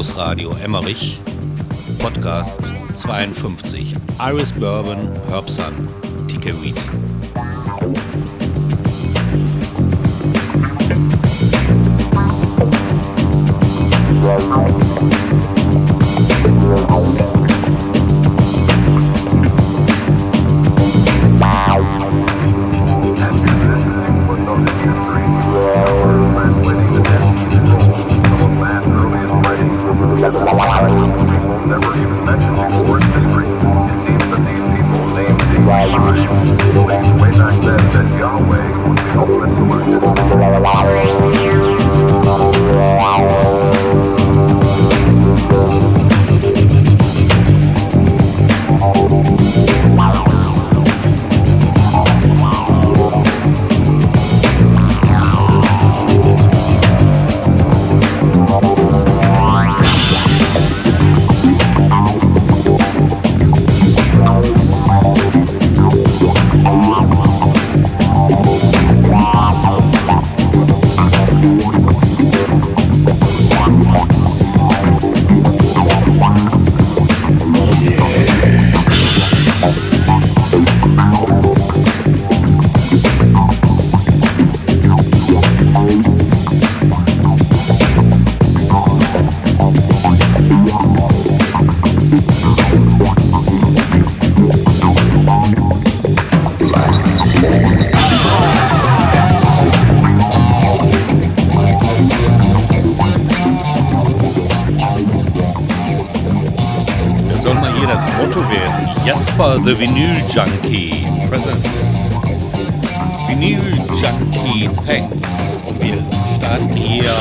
Funkhausradio Emmerich, Podcast 52, Iris Bourbon, Herbsan, Tikeweed. The Vinyl Junkie presents Vinyl Junkie Thanks. Und wir starten hier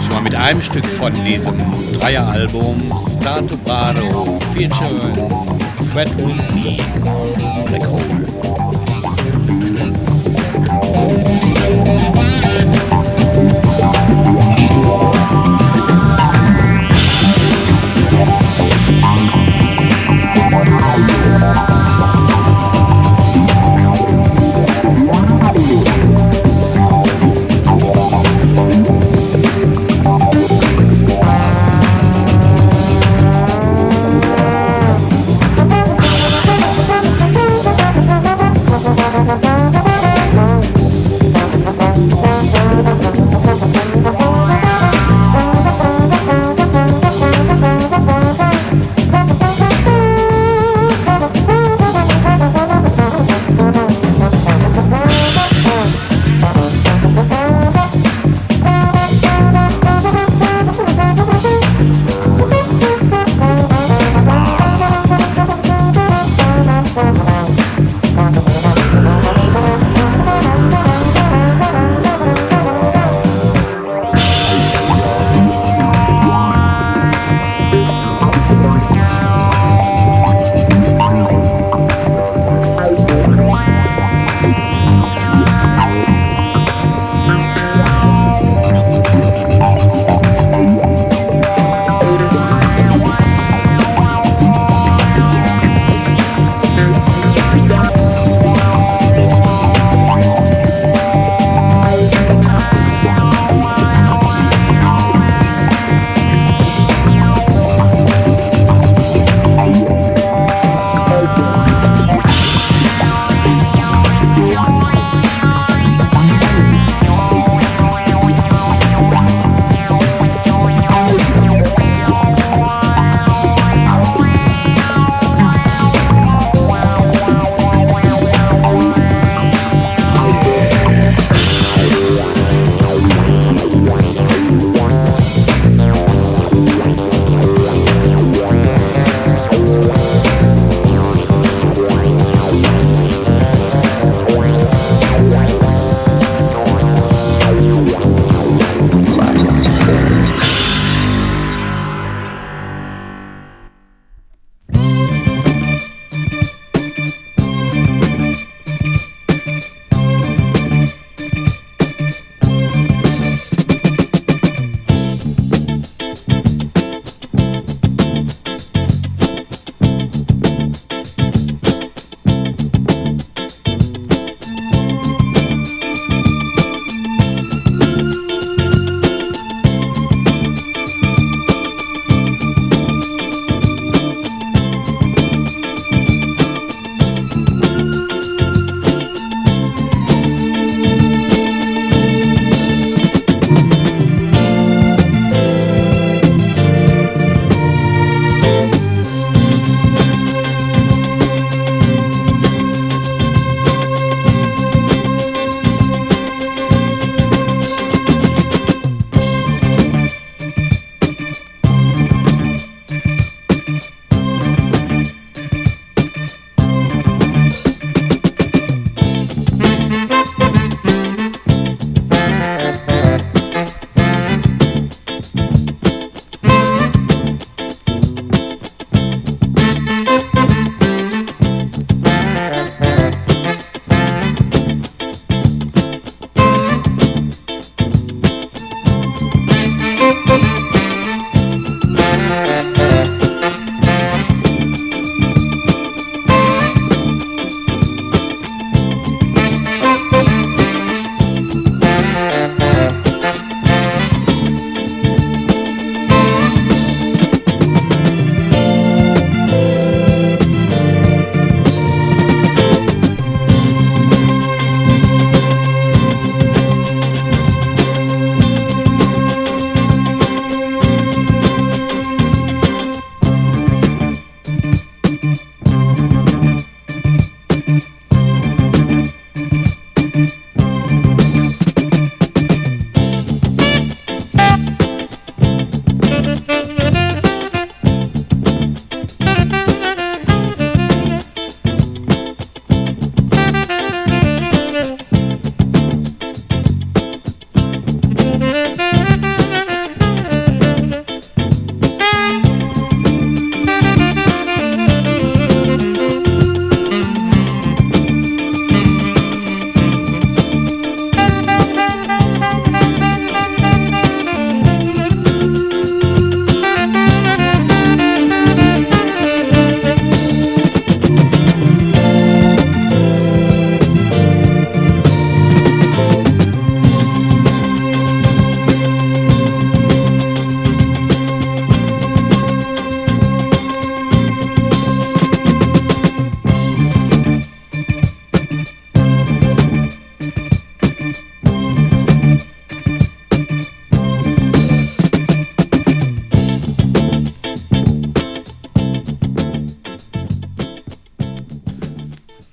schon mal mit einem Stück von diesem Dreieralbum Stato Brado featuring Fred Weasley Black Hole.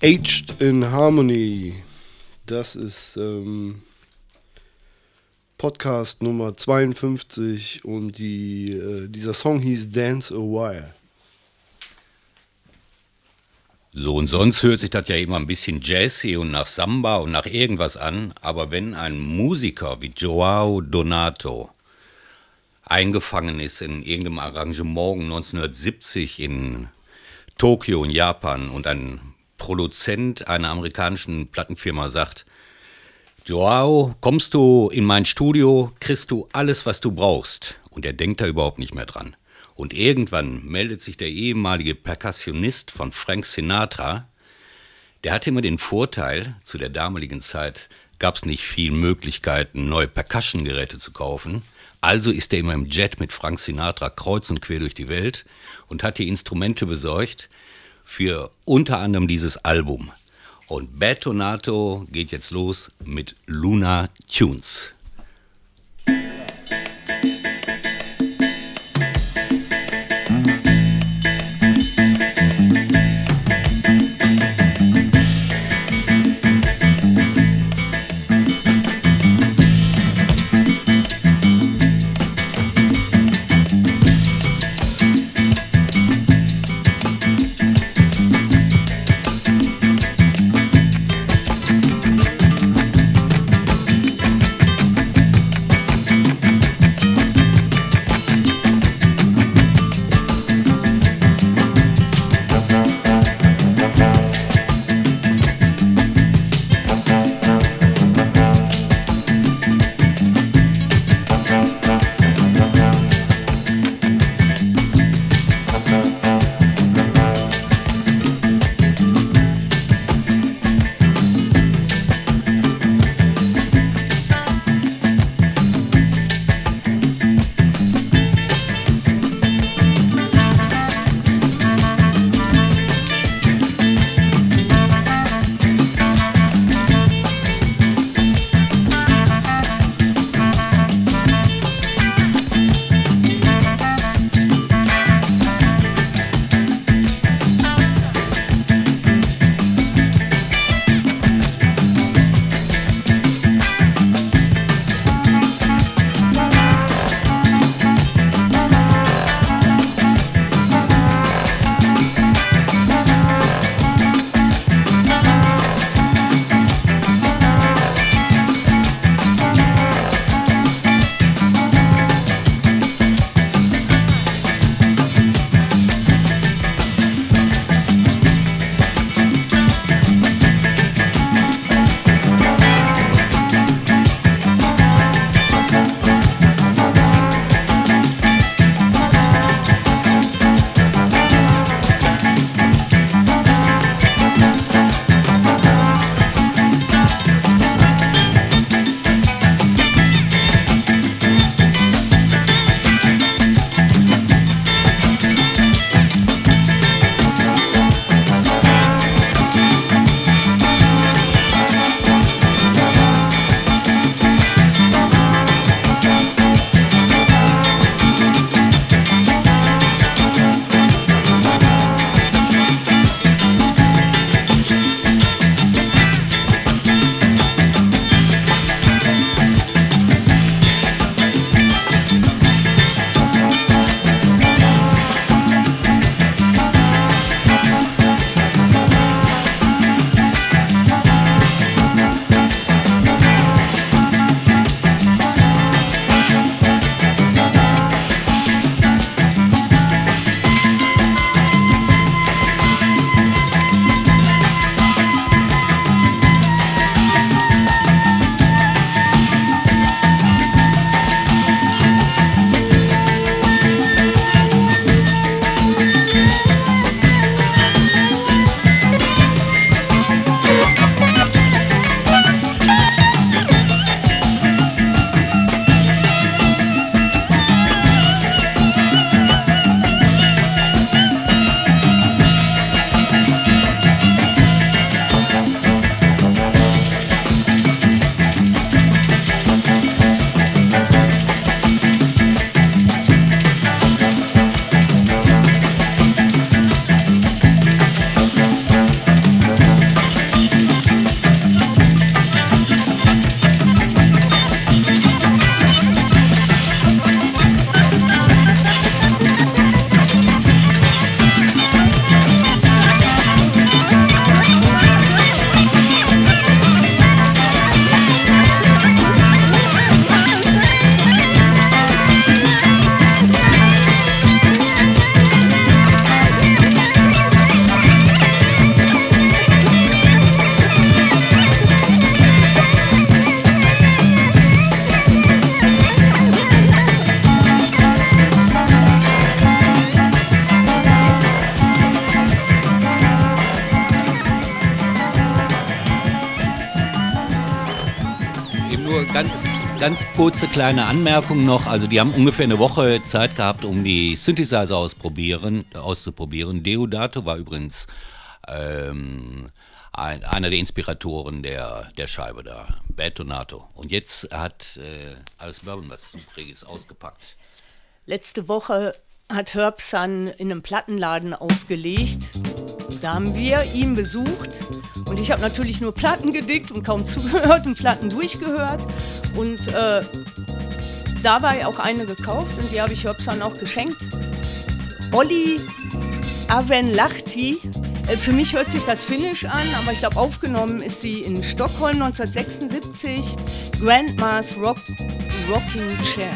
Aged in Harmony. Das ist ähm, Podcast Nummer 52 und die, äh, dieser Song hieß Dance a While. So und sonst hört sich das ja immer ein bisschen jazzy und nach Samba und nach irgendwas an, aber wenn ein Musiker wie Joao Donato eingefangen ist in irgendeinem Arrangement 1970 in Tokio in Japan und ein Produzent einer amerikanischen Plattenfirma sagt, Joao, kommst du in mein Studio, kriegst du alles, was du brauchst. Und er denkt da überhaupt nicht mehr dran. Und irgendwann meldet sich der ehemalige Percussionist von Frank Sinatra. Der hatte immer den Vorteil, zu der damaligen Zeit gab es nicht viel Möglichkeiten, neue Percussion-Geräte zu kaufen. Also ist er immer im Jet mit Frank Sinatra kreuz und quer durch die Welt und hat die Instrumente besorgt, für unter anderem dieses Album. Und Bad Tonato geht jetzt los mit Luna Tunes. Ganz, kurze kleine Anmerkung noch. Also die haben ungefähr eine Woche Zeit gehabt, um die Synthesizer ausprobieren, auszuprobieren. Deodato war übrigens ähm, ein, einer der Inspiratoren der, der Scheibe da, Bad Donato. Und jetzt hat äh, alles Bourbon was Subriges ausgepackt. Letzte Woche hat Herbsan in einem Plattenladen aufgelegt. Da haben wir ihn besucht und ich habe natürlich nur Platten gedickt und kaum zugehört und Platten durchgehört. Und äh, dabei auch eine gekauft und die habe ich Herbsan auch geschenkt. Olli Avenlachti. Äh, für mich hört sich das Finnisch an, aber ich glaube, aufgenommen ist sie in Stockholm 1976. Grandma's Rock, Rocking Chair.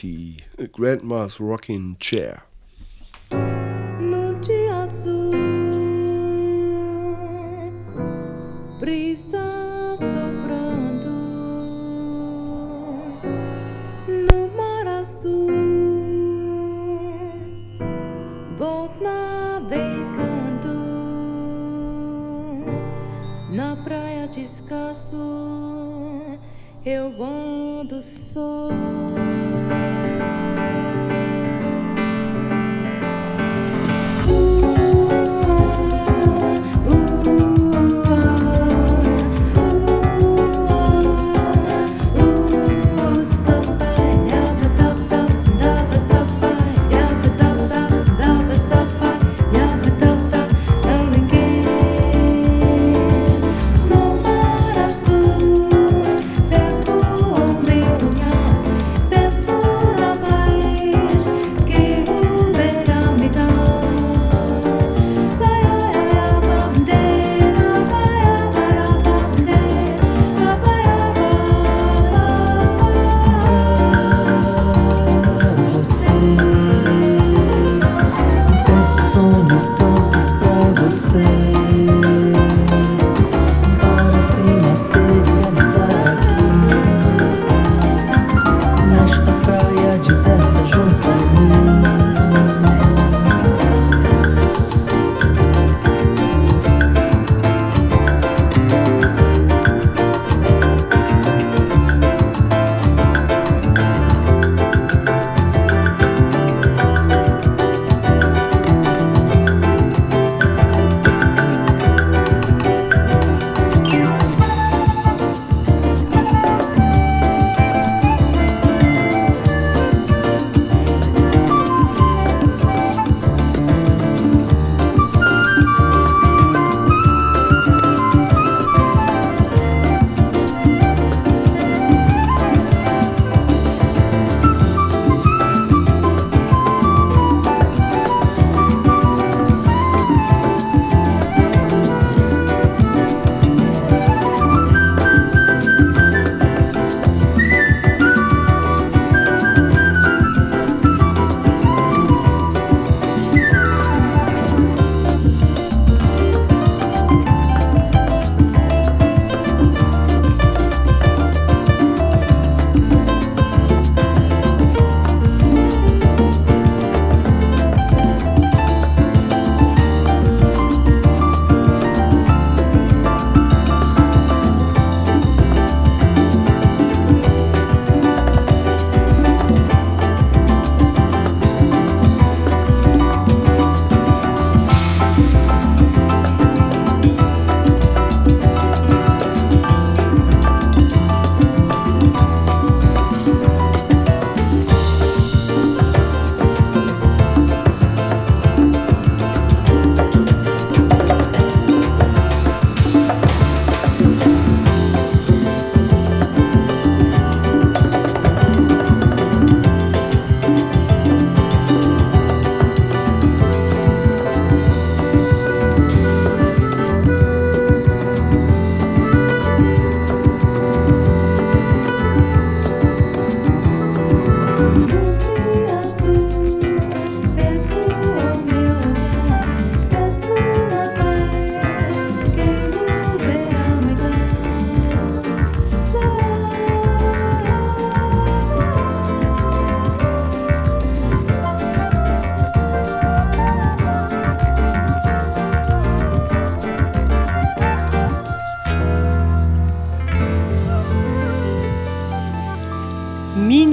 Avenlati, Grandma's Rocking Chair. No dia azul, brisa soprando no mar azul, boat navegando na praia descalço. Eu ando só.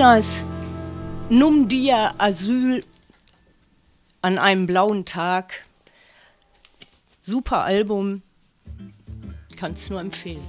Minas Num Dia Asyl an einem blauen Tag. Super Album. Kann's nur empfehlen.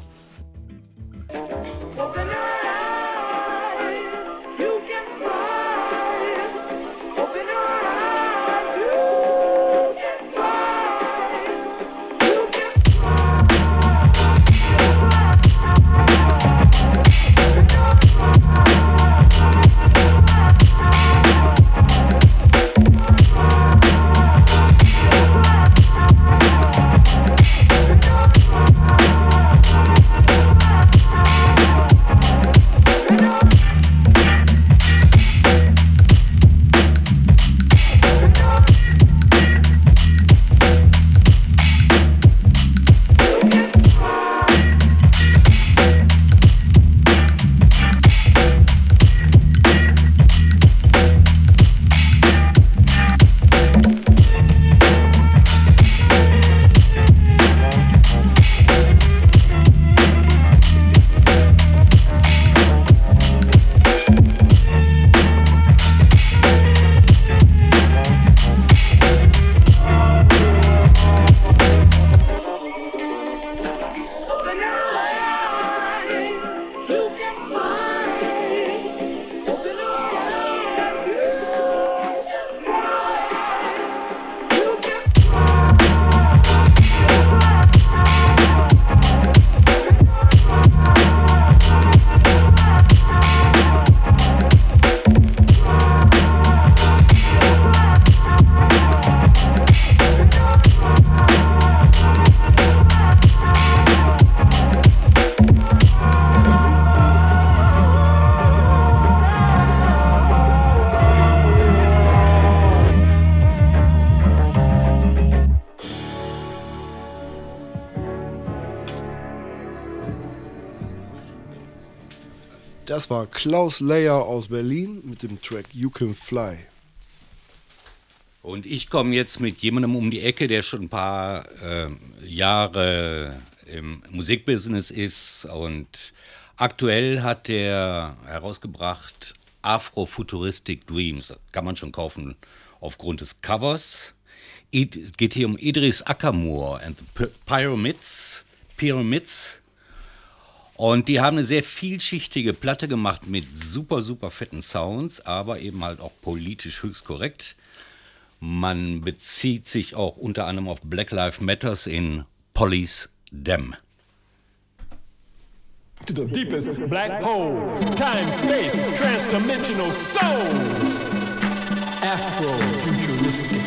Das war Klaus Leyer aus Berlin mit dem Track You Can Fly. Und ich komme jetzt mit jemandem um die Ecke, der schon ein paar äh, Jahre im Musikbusiness ist und aktuell hat er herausgebracht Afrofuturistic Dreams. Kann man schon kaufen aufgrund des Covers. Es geht hier um Idris Akamur and the Pyramids. Pyramids. Und die haben eine sehr vielschichtige Platte gemacht mit super, super fetten Sounds, aber eben halt auch politisch höchst korrekt. Man bezieht sich auch unter anderem auf Black Lives Matters in Police Dem. To the deepest black hole, time, space, transdimensional souls. Afro-futuristic.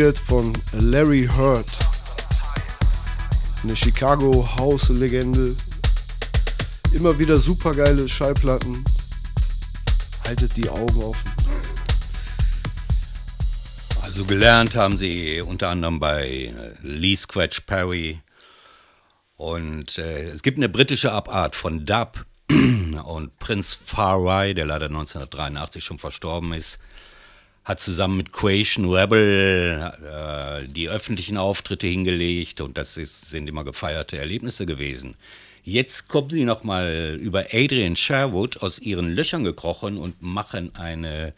Produziert von Larry Hurt. Eine Chicago House-Legende. Immer wieder supergeile Schallplatten. Haltet die Augen offen. Also gelernt haben sie unter anderem bei äh, Lee Scratch Perry. Und äh, es gibt eine britische Abart von Dub. Und Prince Farai, der leider 1983 schon verstorben ist, hat zusammen mit Creation Rebel äh, die öffentlichen Auftritte hingelegt und das ist, sind immer gefeierte Erlebnisse gewesen. Jetzt kommen sie nochmal über Adrian Sherwood aus ihren Löchern gekrochen und machen eine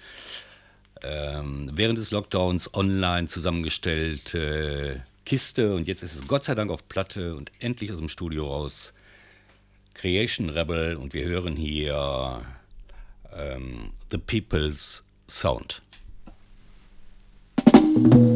ähm, während des Lockdowns online zusammengestellte Kiste und jetzt ist es Gott sei Dank auf Platte und endlich aus dem Studio raus. Creation Rebel und wir hören hier ähm, The People's Sound. Thank you.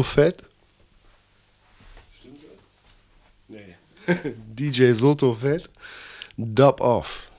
Otto Fett. Stimmt das? Nee. DJ Soto Fett. Dub Off.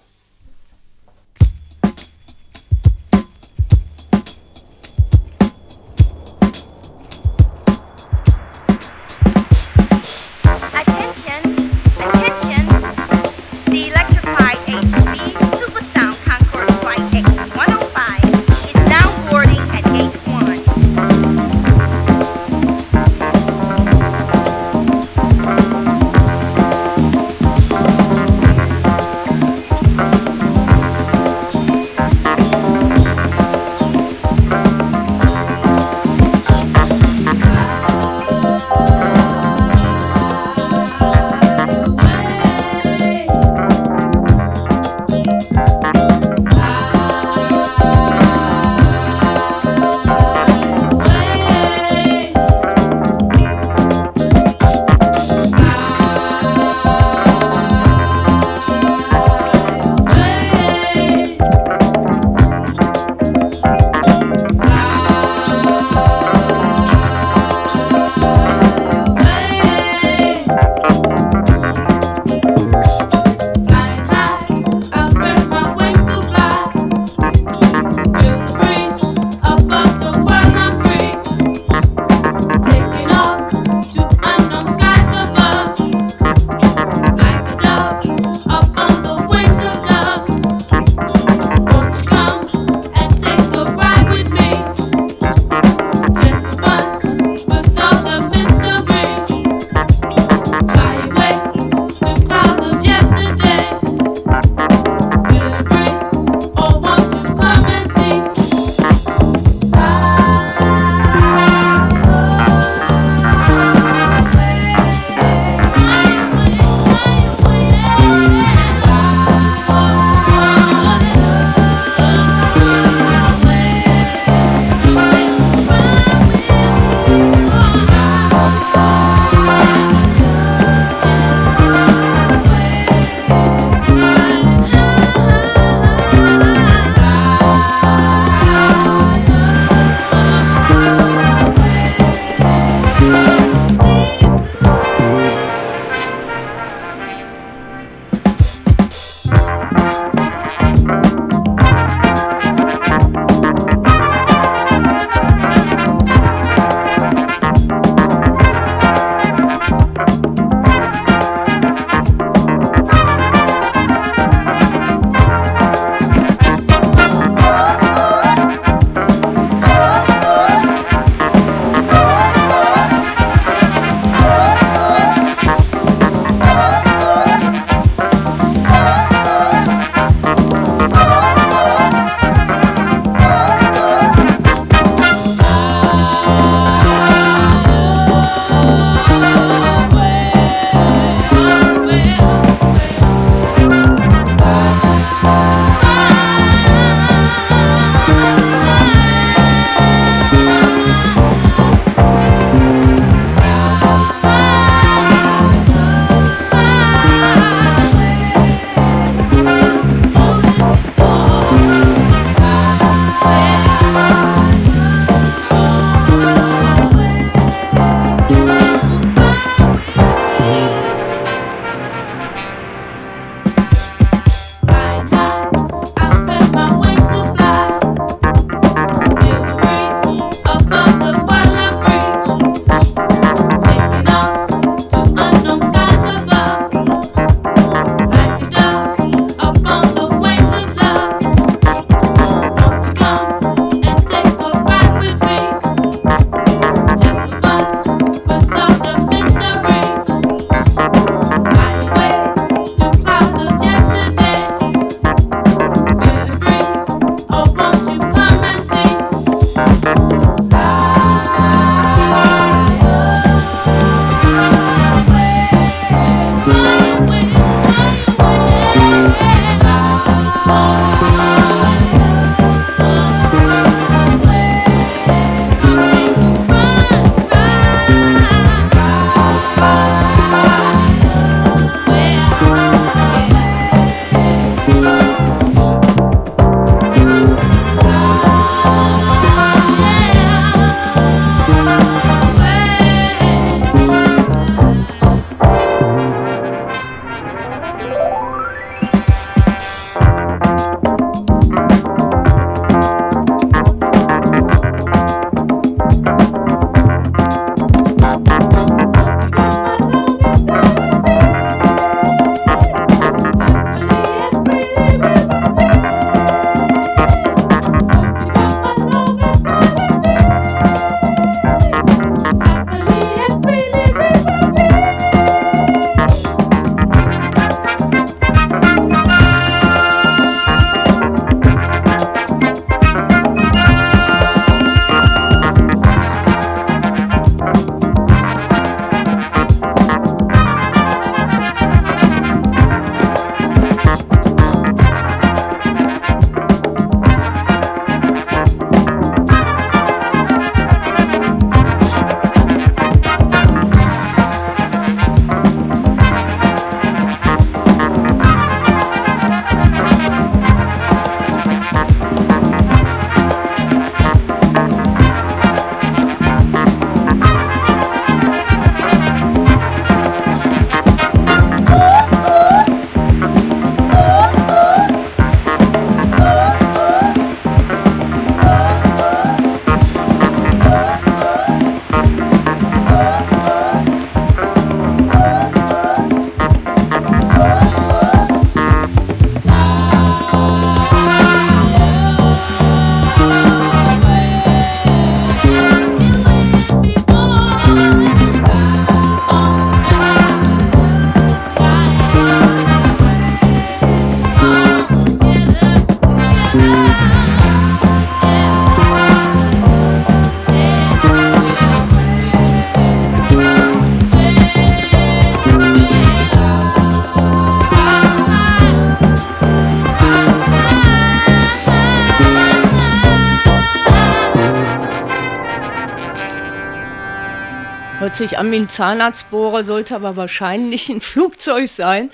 Hört sich an wie ein Zahnarztbohrer, sollte aber wahrscheinlich ein Flugzeug sein.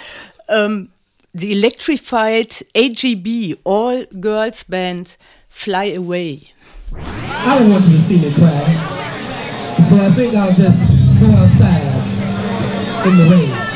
Ähm, the Electrified AGB All Girls Band Fly Away. I don't want you to see me cry. So I think I'll just go outside in the rain.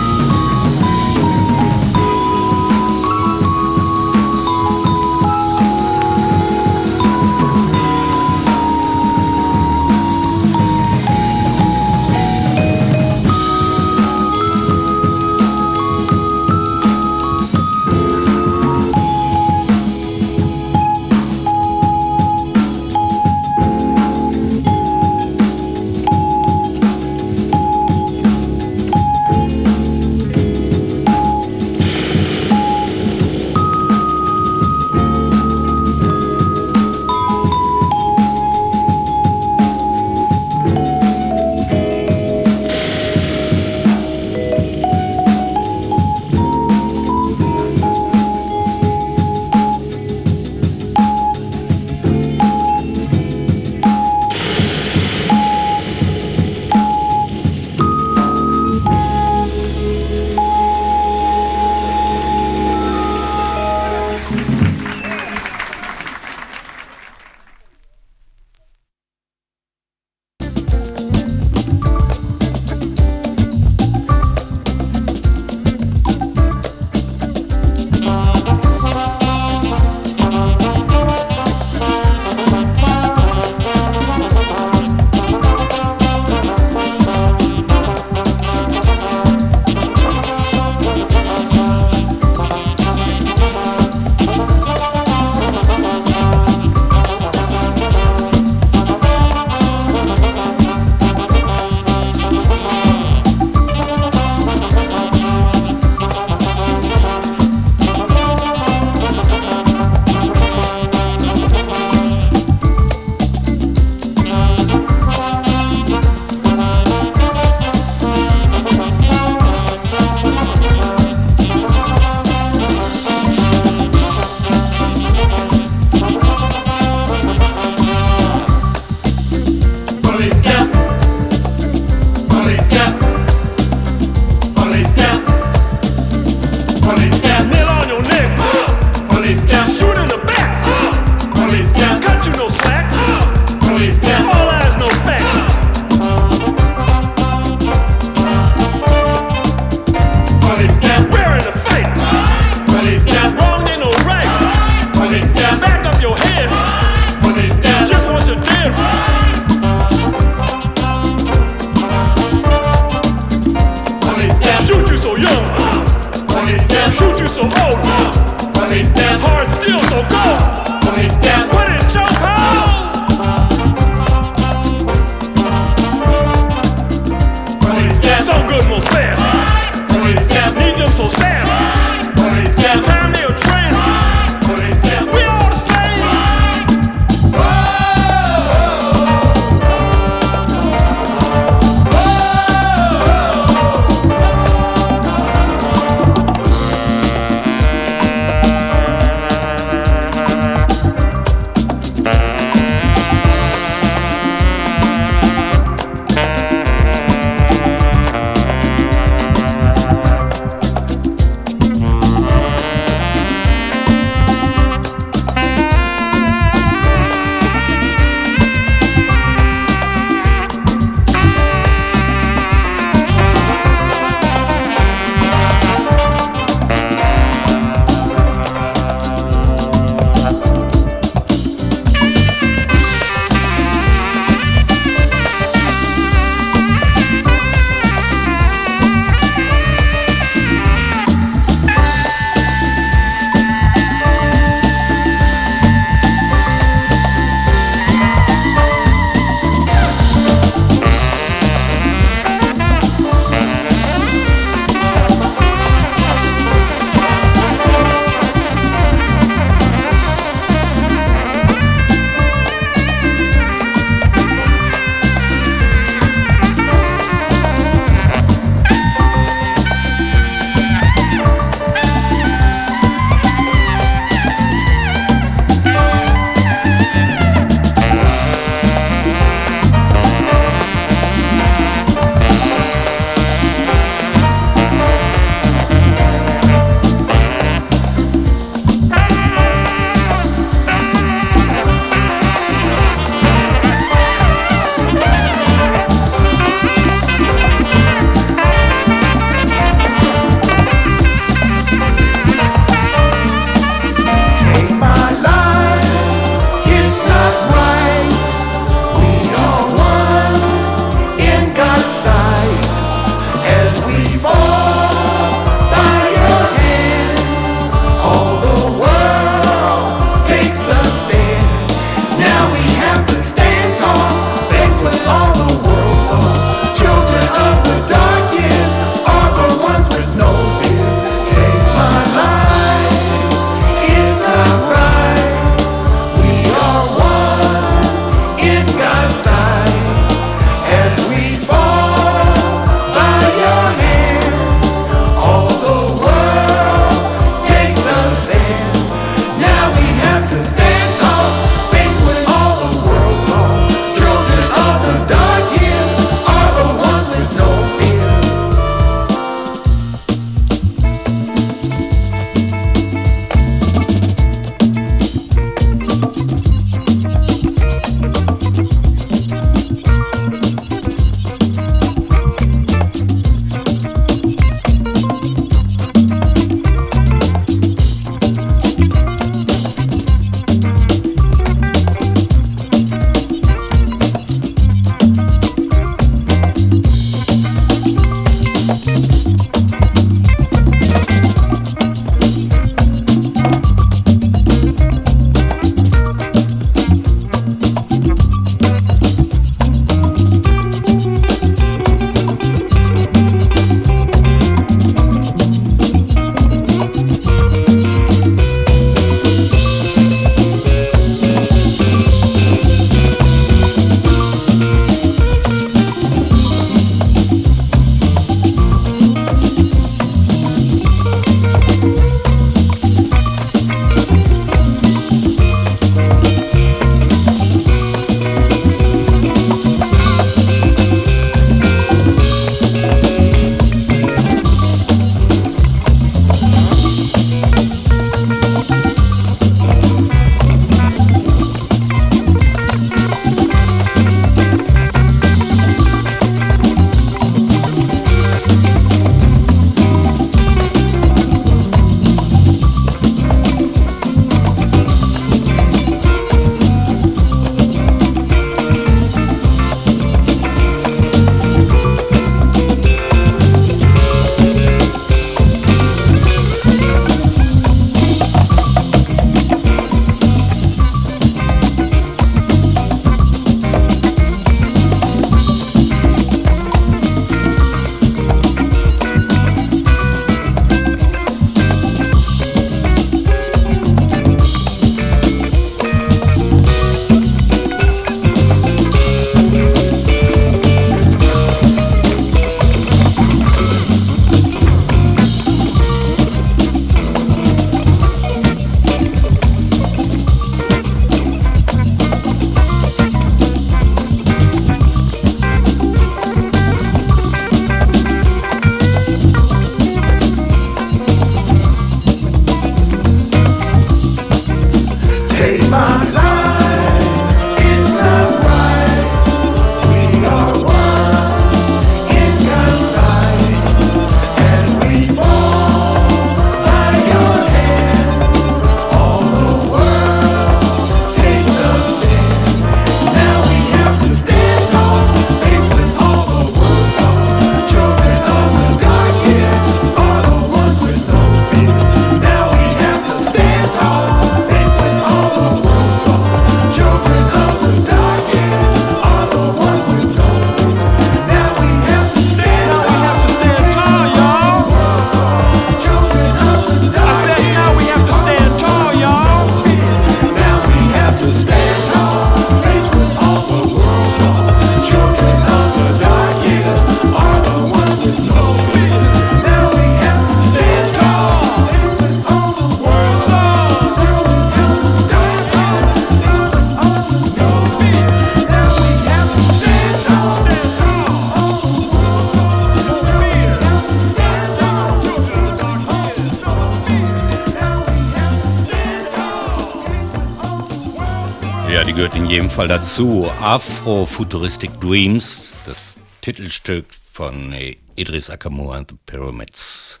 Gehört in jedem Fall dazu. Afro-Futuristic Dreams, das Titelstück von äh, Idris Akamur and the Pyramids.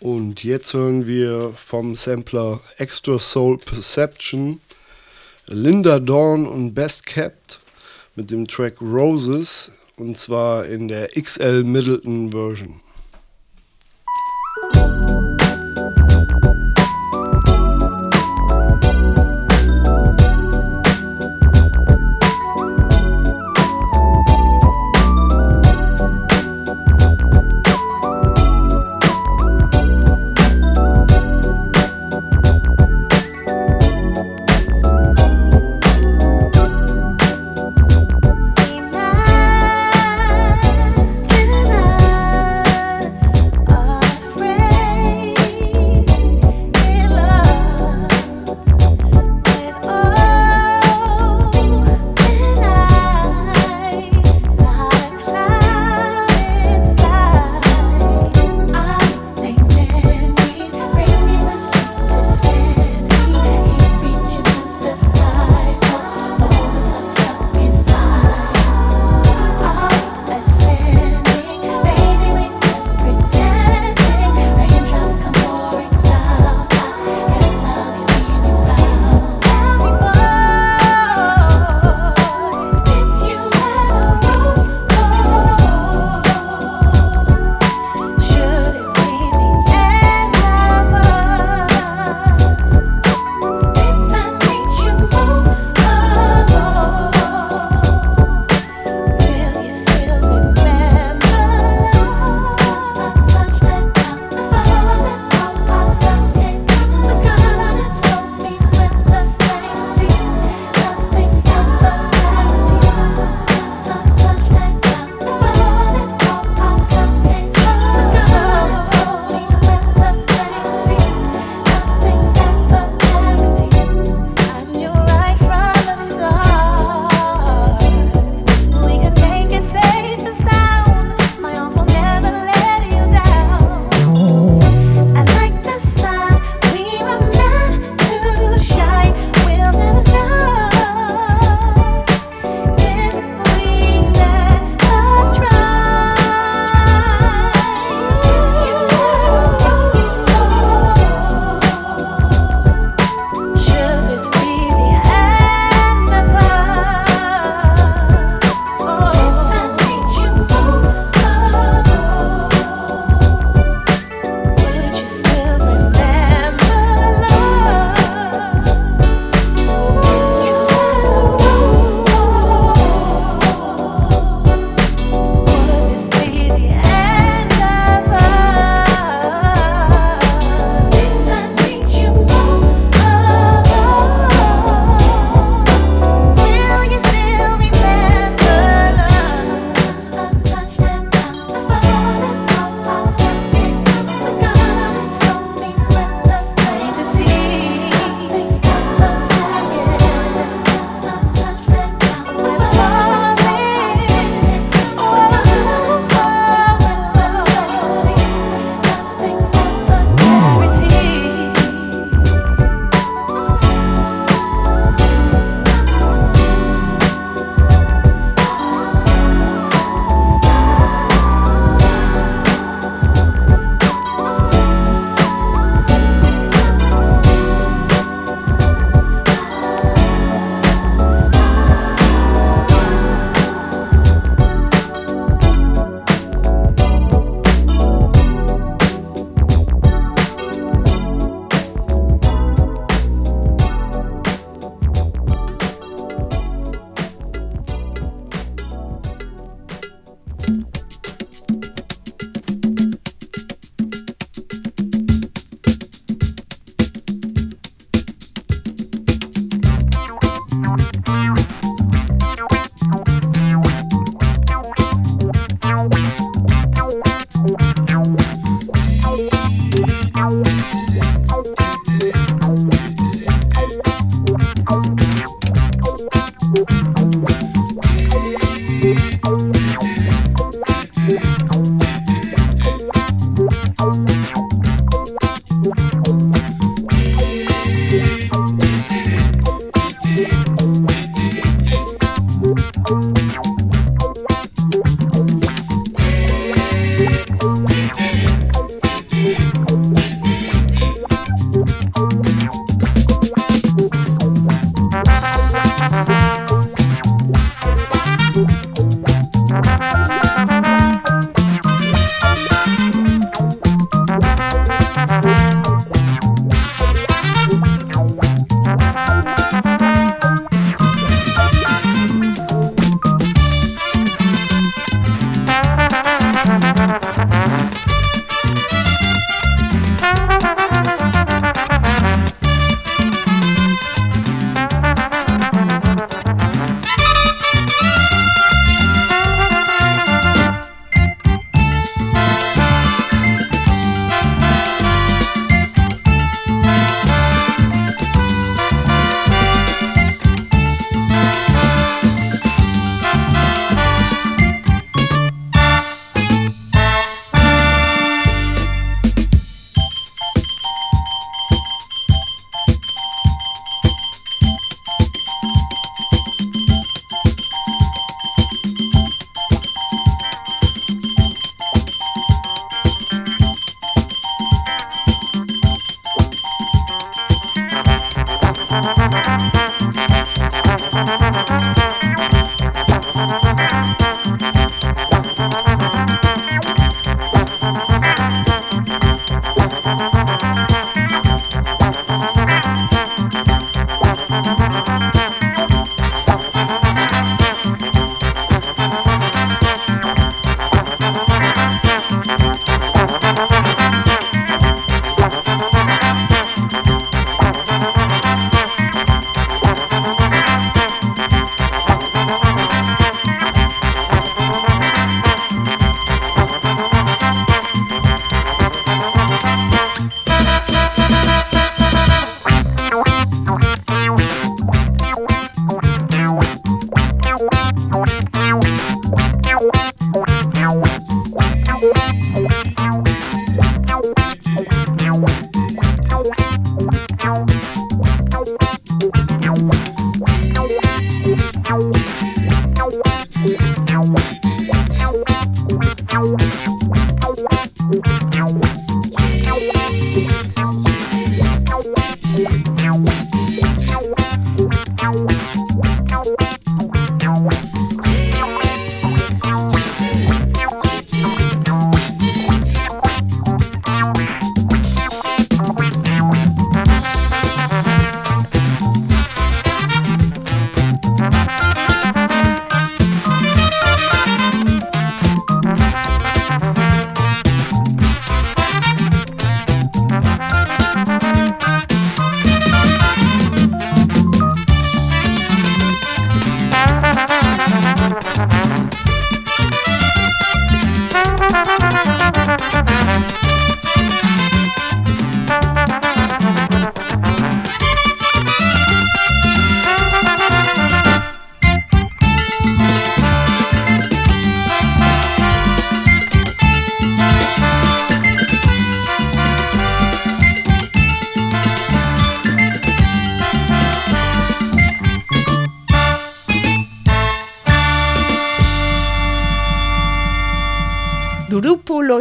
Und jetzt hören wir vom Sampler Extra Soul Perception Linda Dawn und Best Kept mit dem Track Roses und zwar in der XL Middleton Version.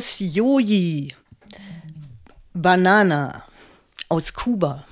Carlos Banana aus Kuba.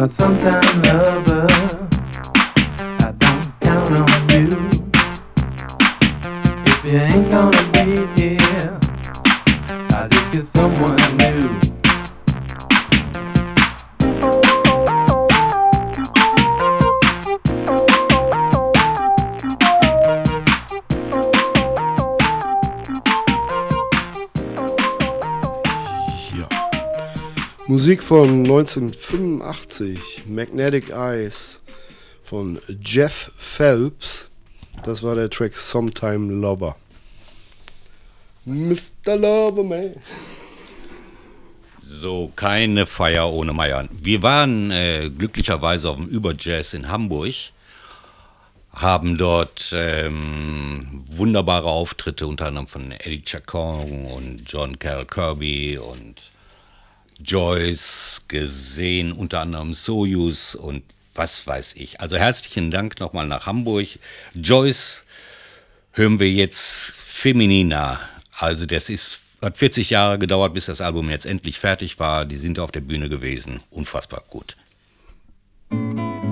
but sometimes love. von 1985, Magnetic Eyes von Jeff Phelps. Das war der Track Sometime Lover. Mr. Loverman. So, keine Feier ohne Meiern. Wir waren äh, glücklicherweise auf dem Überjazz in Hamburg, haben dort ähm, wunderbare Auftritte unter anderem von Eddie Chacon und John Carroll Kirby und Joyce gesehen, unter anderem Soyuz und was weiß ich. Also herzlichen Dank nochmal nach Hamburg. Joyce hören wir jetzt Feminina. Also das ist hat 40 Jahre gedauert, bis das Album jetzt endlich fertig war. Die sind auf der Bühne gewesen. Unfassbar gut. Musik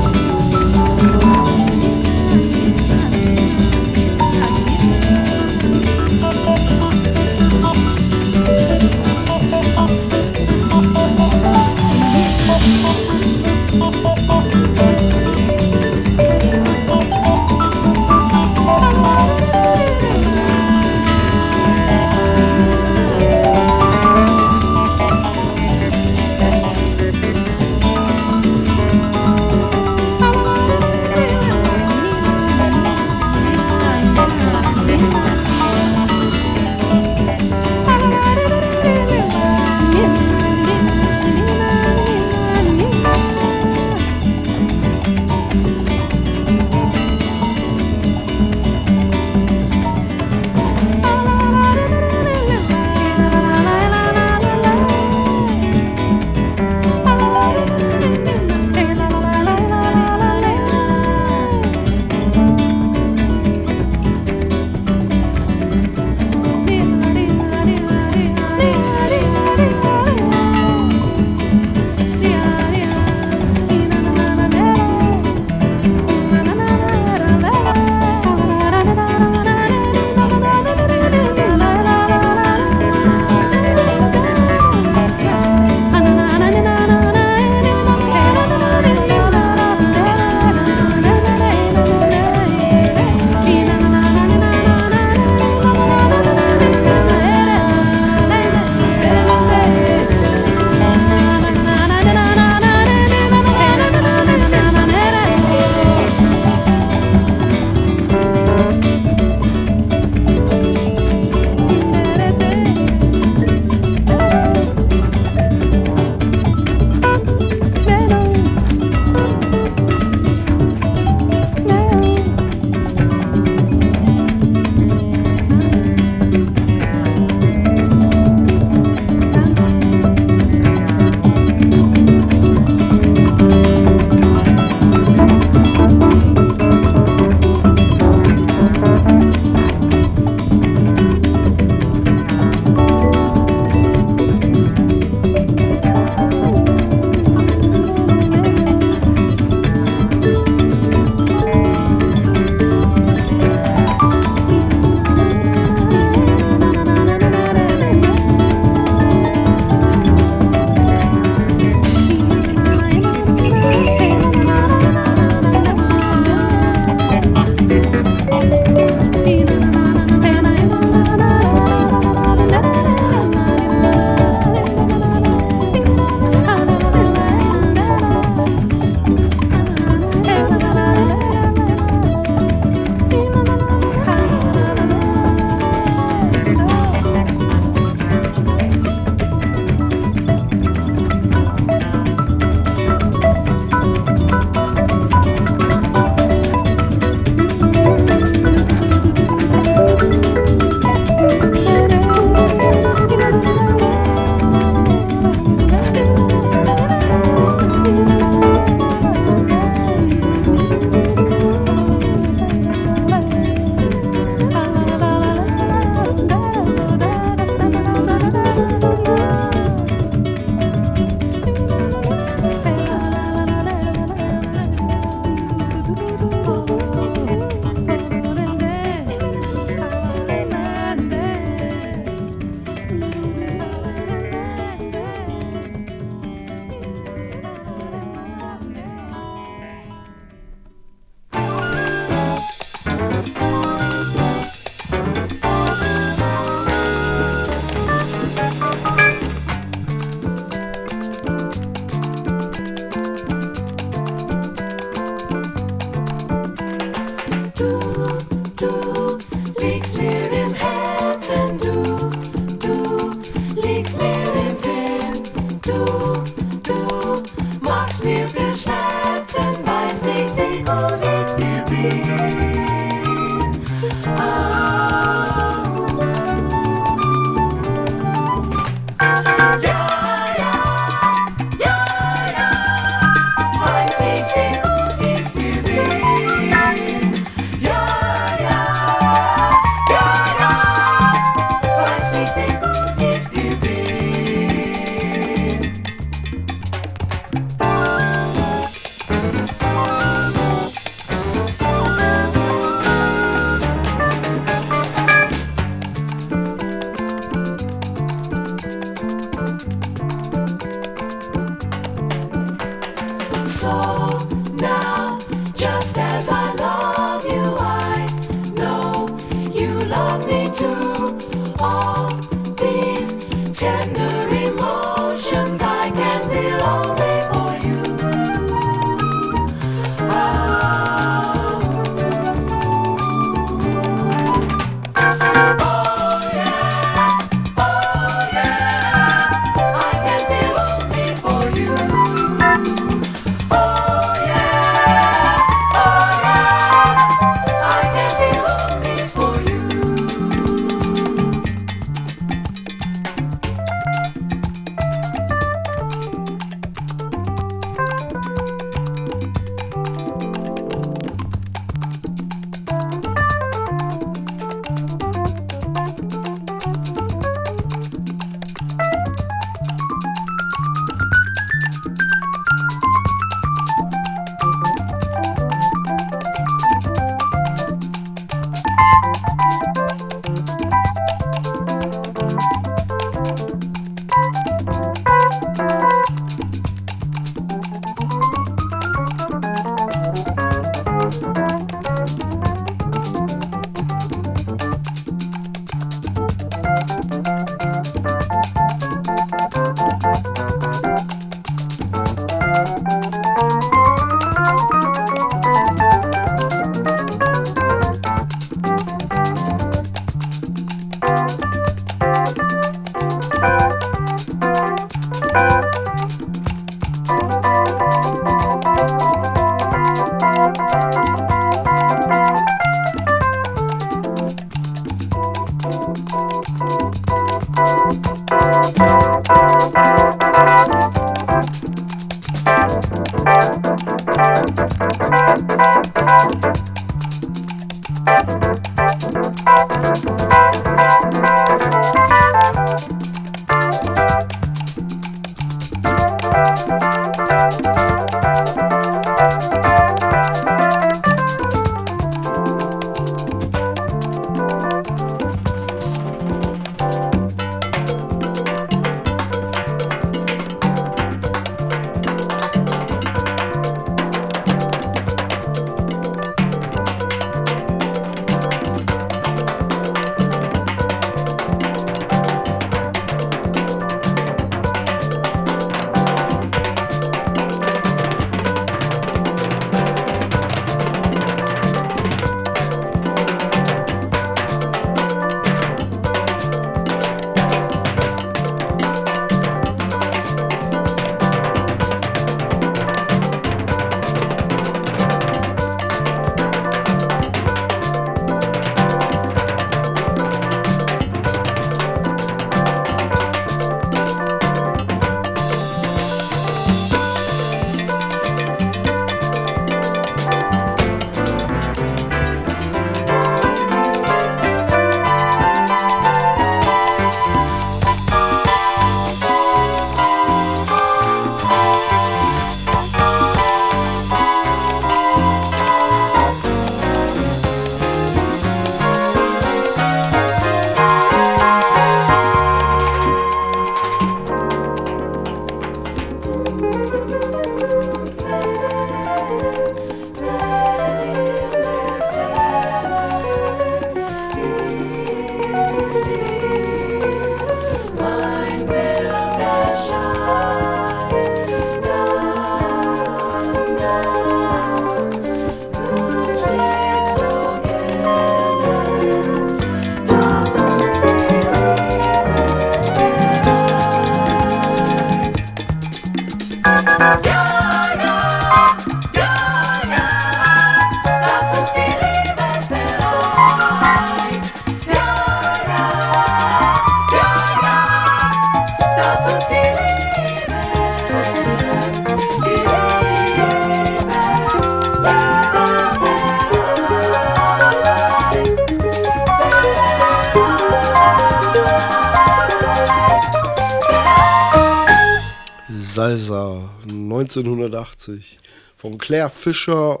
1980 von Claire Fischer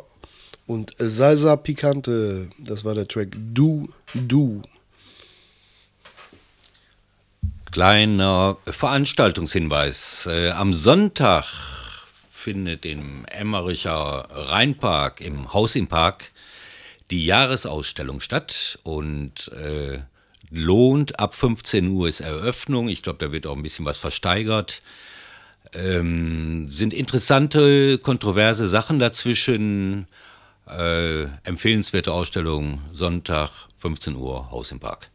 und Salsa Picante. Das war der Track Du Du. Kleiner Veranstaltungshinweis. Äh, am Sonntag findet im Emmericher Rheinpark, im Haus im Park, die Jahresausstellung statt und äh, lohnt. Ab 15 Uhr ist Eröffnung. Ich glaube, da wird auch ein bisschen was versteigert. Ähm, sind interessante, kontroverse Sachen dazwischen. Äh, empfehlenswerte Ausstellung, Sonntag, 15 Uhr, Haus im Park.